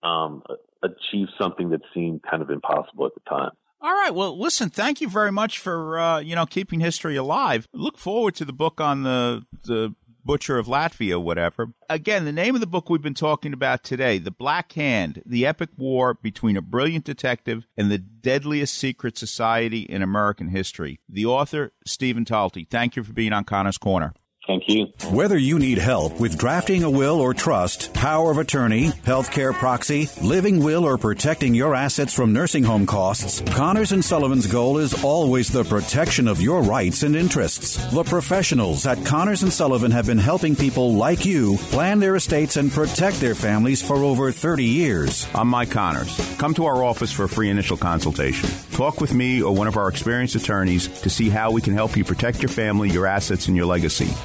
Speaker 12: um, achieved something that seemed kind of impossible at the time.
Speaker 2: All right. Well, listen. Thank you very much for uh, you know keeping history alive. Look forward to the book on the the Butcher of Latvia, whatever. Again, the name of the book we've been talking about today, The Black Hand, the epic war between a brilliant detective and the deadliest secret society in American history. The author, Stephen Talty. Thank you for being on Connor's Corner.
Speaker 12: Thank you.
Speaker 5: Whether you need help with drafting a will or trust, power of attorney, healthcare proxy, living will, or protecting your assets from nursing home costs, Connors and Sullivan's goal is always the protection of your rights and interests. The professionals at Connors and Sullivan have been helping people like you plan their estates and protect their families for over 30 years.
Speaker 2: I'm Mike Connors. Come to our office for a free initial consultation. Talk with me or one of our experienced attorneys to see how we can help you protect your family, your assets, and your legacy.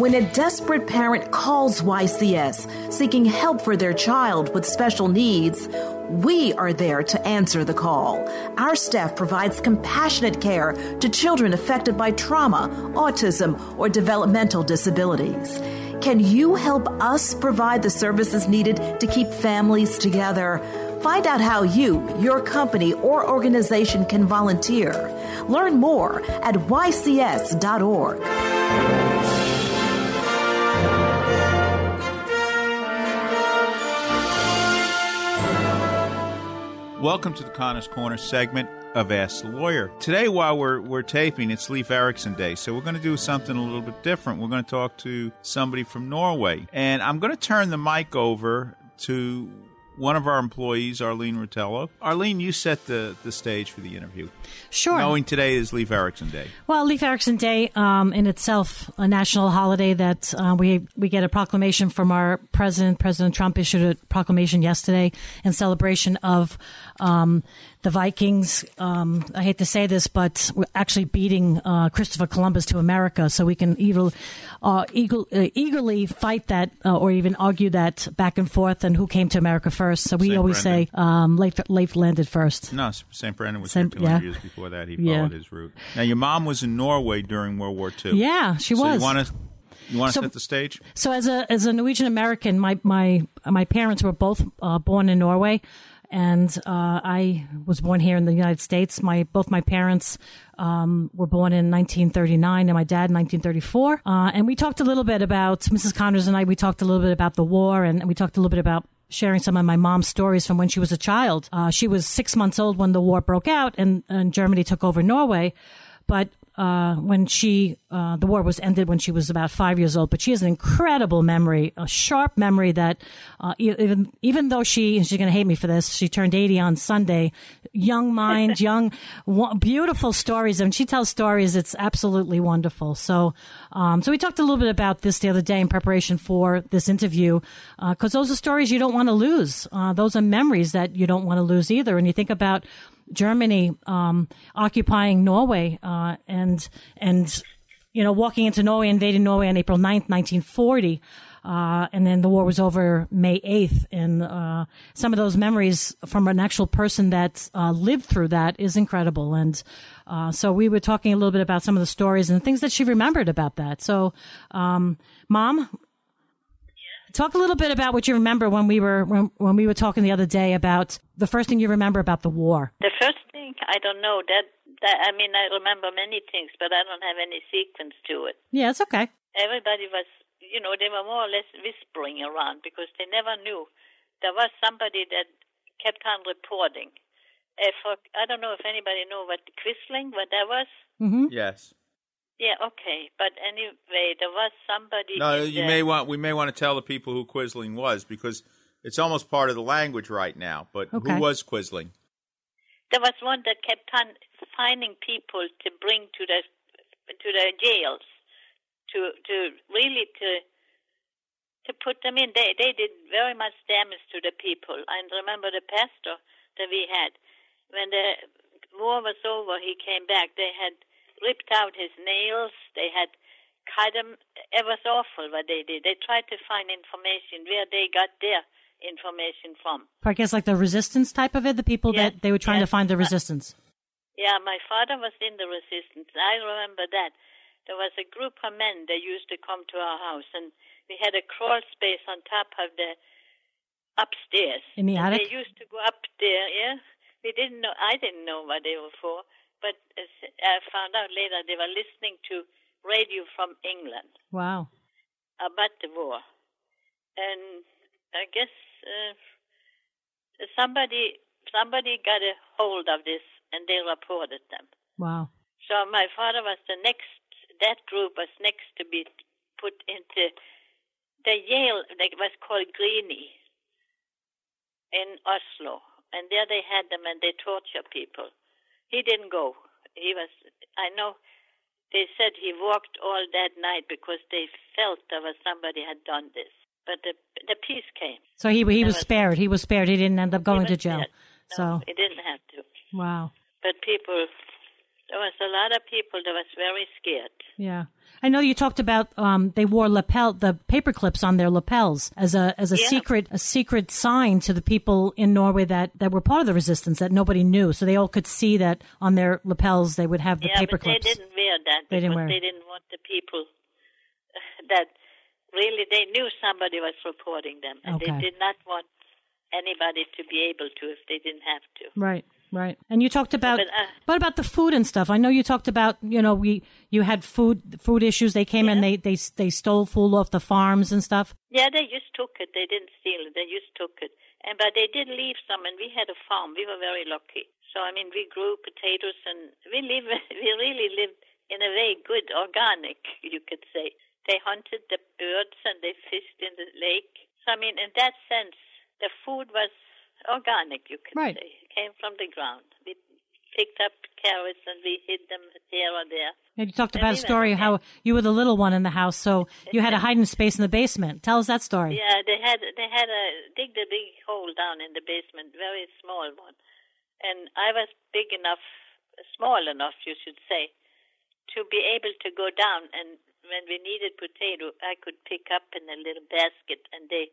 Speaker 13: When a desperate parent calls YCS seeking help for their child with special needs, we are there to answer the call. Our staff provides compassionate care to children affected by trauma, autism, or developmental disabilities. Can you help us provide the services needed to keep families together? Find out how you, your company, or organization can volunteer. Learn more at ycs.org.
Speaker 2: Welcome to the Connors Corner segment of Ask the Lawyer. Today, while we're, we're taping, it's Leif Erikson Day, so we're going to do something a little bit different. We're going to talk to somebody from Norway, and I'm going to turn the mic over to one of our employees, Arlene Rotello. Arlene, you set the, the stage for the interview.
Speaker 14: Sure.
Speaker 2: Knowing today is Leif Erikson Day.
Speaker 14: Well, Leif Erikson Day, um, in itself, a national holiday that uh, we we get a proclamation from our president. President Trump issued a proclamation yesterday in celebration of um, the Vikings, um, I hate to say this, but we're actually beating uh, Christopher Columbus to America, so we can either, uh, eager, uh, eagerly fight that uh, or even argue that back and forth and who came to America first. So we
Speaker 2: Saint
Speaker 14: always
Speaker 2: Brendan.
Speaker 14: say um, Leif, Leif landed first.
Speaker 2: No, St. Brendan was
Speaker 14: Saint-
Speaker 2: here 200
Speaker 14: yeah.
Speaker 2: years before that. He
Speaker 14: Yeah.
Speaker 2: followed his route. Now, your mom was in Norway during World War II.
Speaker 14: Yeah, she
Speaker 2: so
Speaker 14: was.
Speaker 2: You want to you want to
Speaker 14: So-
Speaker 2: set the stage?
Speaker 14: So as a as a Norwegian American, my my my parents were both uh, born in Norway, and uh, I was born here in the United States. My both my parents um, were born in 1939, and my dad in 1934. Uh, and we talked a little bit about Mrs. Connors and I. We talked a little bit about the war, and we talked a little bit about sharing some of my mom's stories from when she was a child. Uh, she was six months old when the war broke out, and, and Germany took over Norway. But uh, when she, uh, the war was ended when she was about five years old. But she has an incredible memory, a sharp memory that uh, even even though she, and she's going to hate me for this, she turned 80 on Sunday. Young mind, young, beautiful stories. And she tells stories. It's absolutely wonderful. So, um, so we talked a little bit about this the other day in preparation for this interview, because those are stories you don't want to lose. Uh, those are memories that you don't want to lose either. And you think about Germany um, occupying Norway uh, and and you know walking into Norway, invading Norway on April 9th, 1940. Uh, and then the war was over May 8th. And uh, some of those memories from an actual person that uh, lived through that is incredible. And uh, so we were talking a little bit about some of the stories and things that she remembered about that. So, um, Mom, talk a little bit about what you remember when we were when, when we were talking the other day about the first thing you remember about the war.
Speaker 15: The first thing I don't know that that I mean I remember many things, but I don't have any sequence to it.
Speaker 14: Yeah, it's okay.
Speaker 15: Everybody was, you know, they were more or less whispering around because they never knew. There was somebody that kept on reporting. If, I don't know if anybody know what Quisling, what that was.
Speaker 14: Mm-hmm.
Speaker 2: Yes.
Speaker 15: Yeah, okay, but anyway, there was somebody.
Speaker 2: No, you
Speaker 15: the-
Speaker 2: may want we may want to tell the people who Quisling was because it's almost part of the language right now. But
Speaker 15: Okay.
Speaker 2: who was Quisling?
Speaker 15: There was one that kept on finding people to bring to the to the jails, to to really to to put them in. They they did very much damage to the people. I remember the pastor that we had when the war was over. He came back. They had ripped out his nails. They had cut him. It was awful what they did. They tried to find information where they got their information from.
Speaker 14: I guess like the resistance type of it, the people that they were trying to find the resistance.
Speaker 15: Yeah, my father was in the resistance. I remember that. There was a group of men that used to come to our house, and we had a crawl space on top of the upstairs.
Speaker 14: In the
Speaker 15: and
Speaker 14: attic?
Speaker 15: They used to go up there. Yeah, we didn't know. I didn't know what they were for, but I found out later they were listening to radio from England
Speaker 14: Wow.
Speaker 15: about the war, and I guess uh, somebody somebody got a hold of this, and they reported them.
Speaker 14: Wow.
Speaker 15: So my father was the next. That group was next to be put into the Yale. That was called Grini in Oslo, and there they had them, and they torture people. He didn't go. He was. I know. They said he walked all that night because they felt there was somebody had done this. But the the peace came.
Speaker 14: So he he was
Speaker 15: There
Speaker 14: spared. He was spared. He didn't end up going to jail.
Speaker 15: spared.
Speaker 14: So
Speaker 15: He didn't have to.
Speaker 14: wow.
Speaker 15: But people, there was a lot of people that was very scared.
Speaker 14: Yeah. I know you talked about um, they wore lapel the paper clips on their lapels as a as a
Speaker 15: Yeah.
Speaker 14: secret a secret sign to the people in Norway that, that were part of the resistance that nobody knew, so they all could see that on their lapels they would have the
Speaker 15: yeah,
Speaker 14: paper
Speaker 15: but
Speaker 14: clips.
Speaker 15: they didn't wear that
Speaker 14: They didn't wear
Speaker 15: they didn't want the people that really they knew somebody was reporting them, and
Speaker 14: Okay.
Speaker 15: they did not want anybody to be able to if they didn't have to.
Speaker 14: Right, right. And you talked about
Speaker 15: But, uh,
Speaker 14: what about the food and stuff? I know you talked about you know we you had food food issues. They came and they they they stole food off the farms and stuff.
Speaker 15: Yeah, they just took it. They didn't steal it. They just took it. And but they did leave some, and we had a farm. We were very lucky. So I mean, we grew potatoes, and we live. We really lived in a way good, organic, you could say. They hunted the birds and they fished in the lake. So I mean, in that sense, the food was organic, you could
Speaker 14: Right.
Speaker 15: say. It came from the ground. We picked up carrots and we hid them here or there.
Speaker 14: And you talked
Speaker 15: And
Speaker 14: about a story how you were the little one in the house, so you had a hiding space in the basement. Tell us that story.
Speaker 15: Yeah, they had they had a dig the big hole down in the basement, very small one, and I was big enough, small enough, you should say, to be able to go down. And when we needed potato, I could pick up in a little basket, and they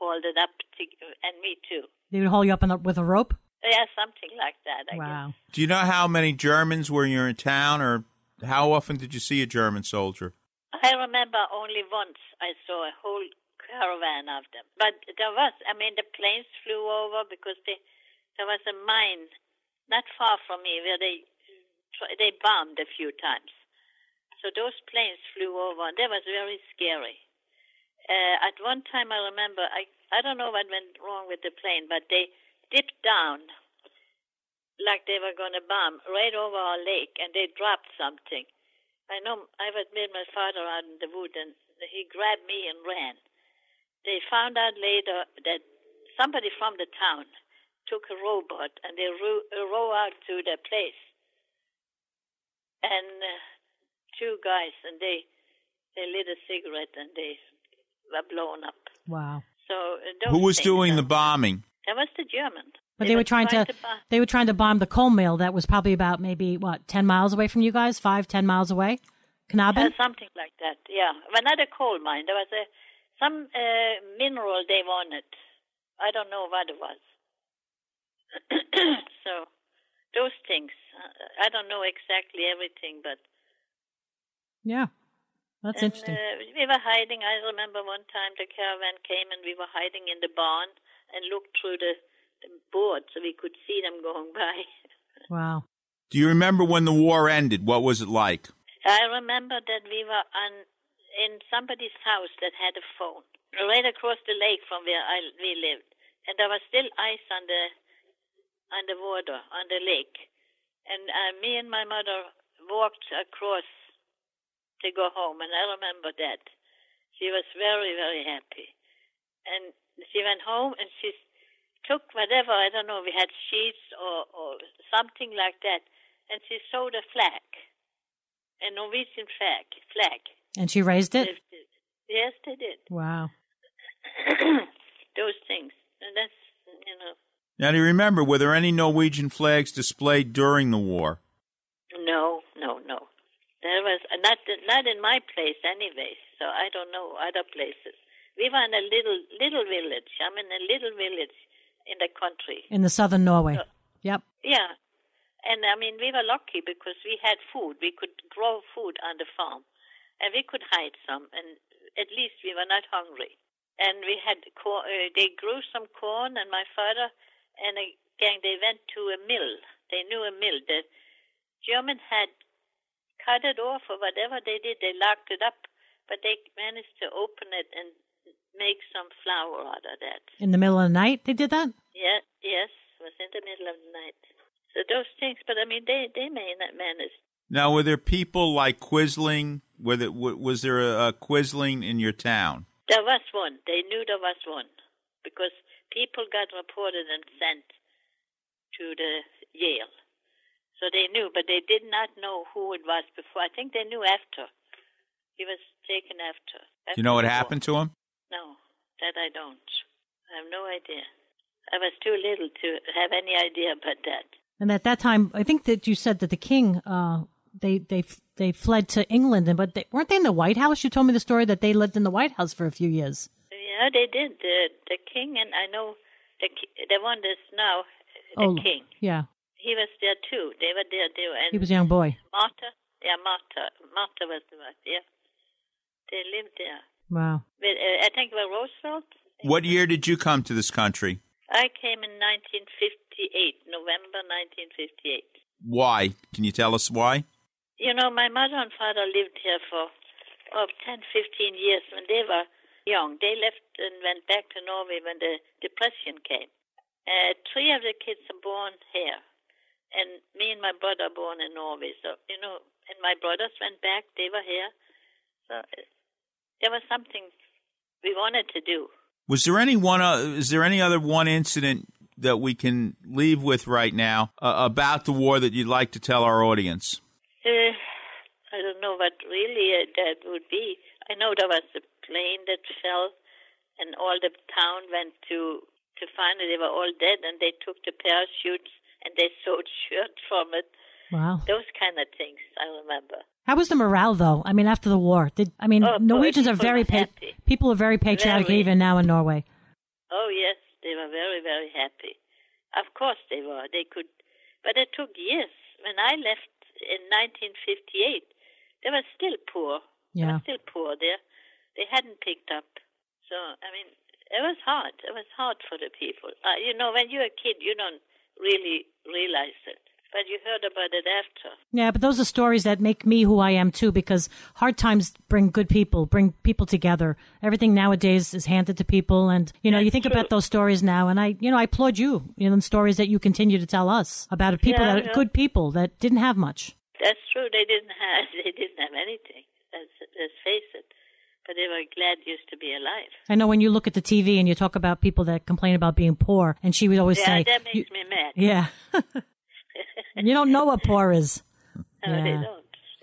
Speaker 15: hauled it up, to, and me too.
Speaker 14: They would haul you up in the, with a rope.
Speaker 15: Yeah, something like that. I
Speaker 14: Wow.
Speaker 2: Do you know how many Germans were you in town, or how often did you see a German soldier?
Speaker 15: I remember only once I saw a whole caravan of them. But there was, I mean, the planes flew over because they, there was a mine not far from me where they they bombed a few times. So those planes flew over, and that was very scary. Uh, at one time, I remember, I I don't know what went wrong with the plane, but they dipped down like they were going to bomb right over our lake, and they dropped something. I know I was with my father out in the wood, and he grabbed me and ran. They found out later that somebody from the town took a rowboat and they row out to the place, and uh, two guys, and they they lit a cigarette and they were blown up.
Speaker 14: Wow.
Speaker 15: So uh, those
Speaker 2: Who was doing
Speaker 15: are-
Speaker 2: the bombing?
Speaker 15: That was the Germans.
Speaker 14: But they, were trying, to, they were trying to bomb the coal mill that was probably about maybe what ten miles away from you guys, five ten miles away, Knaben.
Speaker 15: Uh, something like that, yeah. Well, not a coal mine. There was a some uh, mineral they wanted. I don't know what it was. so those things. Uh, I don't know exactly everything, but
Speaker 14: yeah, that's
Speaker 15: and,
Speaker 14: interesting.
Speaker 15: Uh, we were hiding. I remember one time the caravan came and we were hiding in the barn and looked through the, the board so we could see them going by.
Speaker 14: wow.
Speaker 2: Do you remember when the war ended? What was it like?
Speaker 15: I remember that we were on in somebody's house that had a phone right across the lake from where I we lived, and there was still ice on the on the water on the lake, and uh, me and my mother walked across to go home, and I remember that she was very very happy, and she went home and she took whatever I don't know we had sheets or or something like that, and she sewed a flag, a Norwegian flag flag.
Speaker 14: And she raised it.
Speaker 15: Yes, they did.
Speaker 14: Wow.
Speaker 15: Those things, and that's you know.
Speaker 2: Now, do you remember, were there any Norwegian flags displayed during the war?
Speaker 15: No, no, no. There was uh, not not in my place anyway. So I don't know other places. We were in a little little village. I'm in a little village in the country.
Speaker 14: In the southern Norway.
Speaker 15: So-
Speaker 14: yep.
Speaker 15: Yeah, and I mean we were lucky because we had food. We could grow food on the farm, and we could hide some, and at least we were not hungry. And we had corn. Uh, they grew some corn, and my father and a gang they went to a mill. They knew a mill. The German had cut it off or whatever they did. They locked it up, but they managed to open it and make some flour out of that.
Speaker 14: In the middle of the night, they did that.
Speaker 15: Yeah, yes, it was in the middle of the night. So those things, but I mean, they they may not manage.
Speaker 2: Now, were there people like Quisling? Were there, w- was there a, a Quisling in your town?
Speaker 15: There was one. They knew there was one because people got reported and sent to the Yale. So they knew, but they did not know who it was before. I think they knew after. He was taken after.
Speaker 2: Do you know what
Speaker 15: after the war.
Speaker 2: happened to him?
Speaker 15: No, that I don't. I have no idea. I was too little to have any idea about that.
Speaker 14: And at that time, I think that you said that the king, uh, they they they fled to England, and but they, weren't they in the White House? You told me the story that they lived in the White House for a few years.
Speaker 15: Yeah, they did. The the king and I know the ki- the one that's now the
Speaker 14: oh,
Speaker 15: king.
Speaker 14: yeah,
Speaker 15: He was there too. They were there too. And
Speaker 14: he was a young boy.
Speaker 15: Martha, yeah, Martha, Martha was the one. Yeah, they lived there.
Speaker 14: Wow.
Speaker 15: But, uh, I think it was Roosevelt.
Speaker 2: What year did you come to this country?
Speaker 15: I came in 1958, November 1958.
Speaker 2: Why? Can you tell us why?
Speaker 15: You know, my mother and father lived here for oh, 10, 15 years when they were young. They left and went back to Norway when the Depression came. Uh, three of the kids are born here, and me and my brother born in Norway. So, you know, and my brothers went back, they were here. So uh, there was something we wanted to do.
Speaker 2: Was there any one? Uh, is there any other one incident that we can leave with right now uh, about the war that you'd like to tell our audience?
Speaker 15: Uh, I don't know what really uh, that would be. I know there was a plane that fell, and all the town went to to find it. They were all dead, and they took the parachutes and they sewed shirts from it.
Speaker 14: Wow.
Speaker 15: Those kind of things I remember.
Speaker 14: How was the morale, though? I mean, after the war, did I mean
Speaker 15: Oh, boy,
Speaker 14: Norwegians are very pa- people are very patriotic
Speaker 15: Very.
Speaker 14: even now in Norway.
Speaker 15: Oh yes, they were very very happy. Of course they were. They could, but it took years. When I left in 1958, they were still poor. They
Speaker 14: Yeah.
Speaker 15: were still poor there. They hadn't picked up. So I mean, it was hard. It was hard for the people. Uh, you know, when you're a kid, you don't really realize it, but you heard about it after.
Speaker 14: Yeah, but those are stories that make me who I am too, because hard times bring good people, bring people together. Everything nowadays is handed to people, and you know, you think about those stories now, and I, you know, I applaud you in the stories that you continue to tell us about people
Speaker 15: Yeah,
Speaker 14: that
Speaker 15: yeah.
Speaker 14: good people that didn't have much.
Speaker 15: That's true. They didn't have they didn't have anything. Let's, let's face it. But they were glad used to be alive.
Speaker 14: I know when you look at the TV and you talk about people that complain about being poor, and she would always
Speaker 15: yeah,
Speaker 14: say,
Speaker 15: that makes me mad.
Speaker 14: "Yeah, you don't know what poor is."
Speaker 15: No, they don't.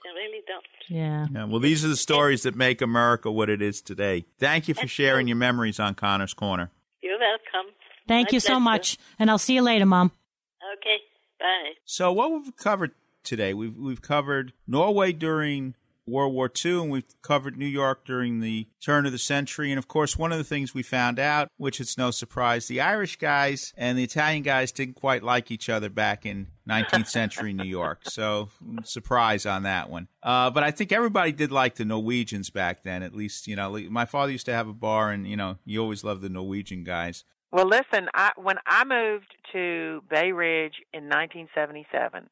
Speaker 15: They really don't.
Speaker 14: Yeah.
Speaker 2: Yeah, well, these are the stories that make America what it is today. Thank you for sharing your memories on Connor's Corner.
Speaker 15: You're welcome.
Speaker 14: Thank
Speaker 15: My
Speaker 14: you so much, and I'll see you later, Mom.
Speaker 15: Okay, bye.
Speaker 2: So what we've covered today, we've we've covered Norway during World War II, and we've covered New York during the turn of the century. And of course, one of the things we found out, which it's no surprise, the Irish guys and the Italian guys didn't quite like each other back in 19th century New York. So surprise on that one. Uh, but I think everybody did like the Norwegians back then. At least, you know, my father used to have a bar, and you know, you always loved the Norwegian guys.
Speaker 3: Well, listen, I when I moved to Bay Ridge in 1977,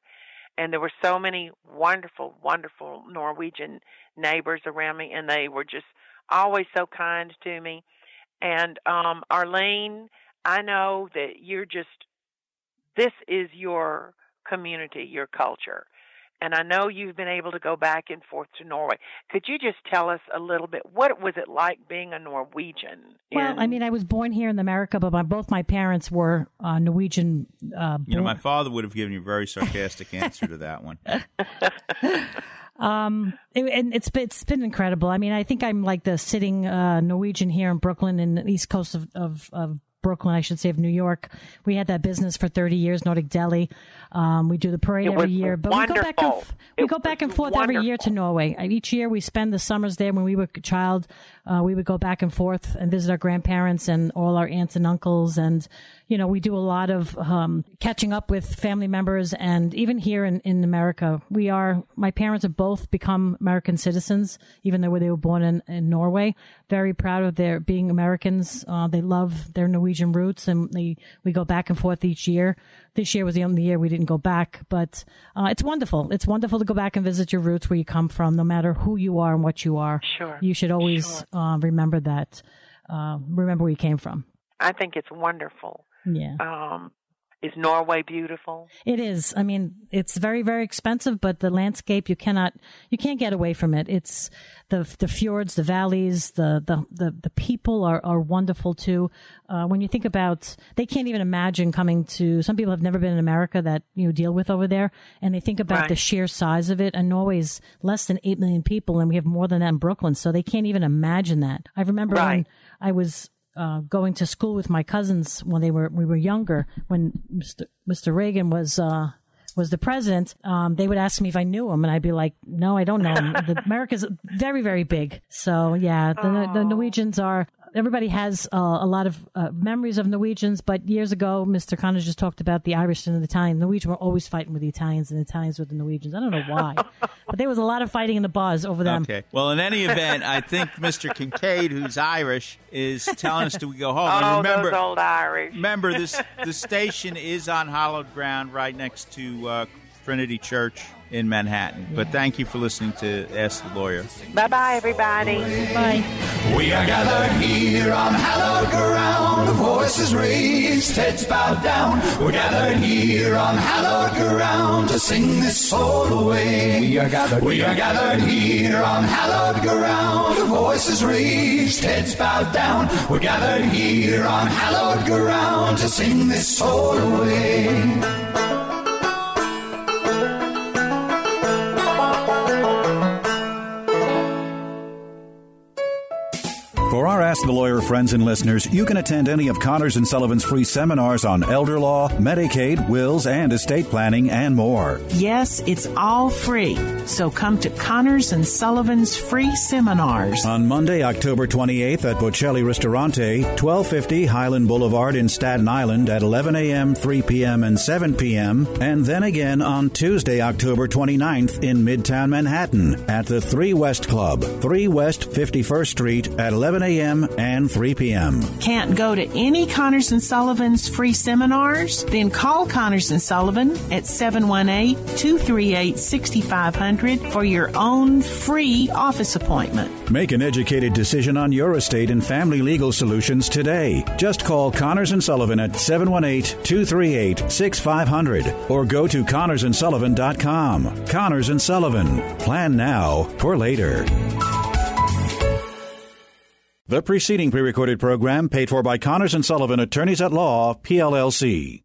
Speaker 3: and there were so many wonderful, wonderful Norwegian neighbors around me, and they were just always so kind to me. And um Arlene, I know that you're just this is your community, your culture. And I know you've been able to go back and forth to Norway. Could you just tell us a little bit what was it like being a Norwegian?
Speaker 14: Well, I mean, I was born here in America, but my, both my parents were uh, Norwegian. Uh,
Speaker 2: You know, my father would have given you a very sarcastic answer to that one.
Speaker 14: Um, it, and it's been, it's been incredible. I mean, I think I'm like the sitting uh, Norwegian here in Brooklyn, in the east coast of, of, of Brooklyn, I should say, of New York. We had that business for 30 years, Nordic Deli. Um, we do the parade every year, but we go back and f- we go back and forth every year to Norway. Each year we spend the summers there. When we were a child, uh, we would go back and forth and visit our grandparents and all our aunts and uncles, and you know, we do a lot of um, catching up with family members. And even here in, in America, we are, my parents have both become American citizens, even though they were born in, in Norway. Very proud of their being Americans. Uh, they love their Norwegian roots and they, we go back and forth each year. This year was the only year we didn't go back, but uh, it's wonderful. It's wonderful to go back and visit your roots where you come from, no matter who you are and what you are.
Speaker 3: Sure.
Speaker 14: You should always uh, remember that. Uh, remember where you came from.
Speaker 3: I think it's wonderful.
Speaker 14: Yeah.
Speaker 3: Um, is Norway beautiful?
Speaker 14: It is. I mean, it's very, very expensive, but the landscape you cannot, you can't get away from it. It's the the fjords, the valleys, the the the, the people are are wonderful too. Uh, when you think about, they can't even imagine coming to. Some people have never been in America that you know, deal with over there, and they think about
Speaker 3: Right.
Speaker 14: the sheer size of it. And Norway's less than eight million people, and we have more than that in Brooklyn, so they can't even imagine that. I remember when I was uh, going to school with my cousins when they were we were younger. When Mr. Mr. Reagan was uh, was the president, um, they would ask me if I knew him, and I'd be like, "No, I don't know him." the, America's very very big, so yeah, the, the Norwegians are. Everybody has uh, a lot of uh, memories of Norwegians, but years ago, Mr. Connors just talked about the Irish and the Italian. Norwegians were always fighting with the Italians, and the Italians with the Norwegians. I don't know why, but there was a lot of fighting in the bars over them.
Speaker 2: Okay. Well, in any event, I think Mr. Kincaid, who's Irish, is telling us to we go home.
Speaker 3: Oh,
Speaker 2: and remember,
Speaker 3: those old Irish.
Speaker 2: remember this: the station is on hallowed ground, right next to uh, Trinity Church in Manhattan. But thank you for listening to Ask the Lawyer.
Speaker 3: Bye bye, everybody.
Speaker 14: Bye.
Speaker 1: We are gathered here on hallowed ground, the voices raised, heads bowed down. We're gathered here on hallowed ground to sing this soul away. We are gathered. We are gathered here on hallowed ground, voices raised, heads bowed down. We're gathered here on hallowed ground to sing this soul away.
Speaker 5: For our Ask the Lawyer friends and listeners, you can attend any of Connors and Sullivan's free seminars on elder law, Medicaid, wills, and estate planning, and more.
Speaker 6: Yes, it's all free. So come to Connors and Sullivan's free seminars.
Speaker 5: On Monday, October 28th at Bocelli Ristorante, 1250 Hylan Boulevard in Staten Island at 11 a.m., 3 p.m., and 7 p.m., and then again on Tuesday, October 29th in Midtown Manhattan at the 3 West Club, 3 West 51st Street at 11 a.m. and 3 p.m.
Speaker 6: Can't go to any Connors and Sullivan's free seminars? Then call Connors and Sullivan at 718-238-6500 for your own free office appointment.
Speaker 5: Make an educated decision on your estate and family legal solutions today. Just call Connors and Sullivan at 718-238-6500 or go to connorsandsullivan.com. Connors and Sullivan. Plan now for later. The preceding pre-recorded program paid for by Connors and Sullivan Attorneys at Law, PLLC.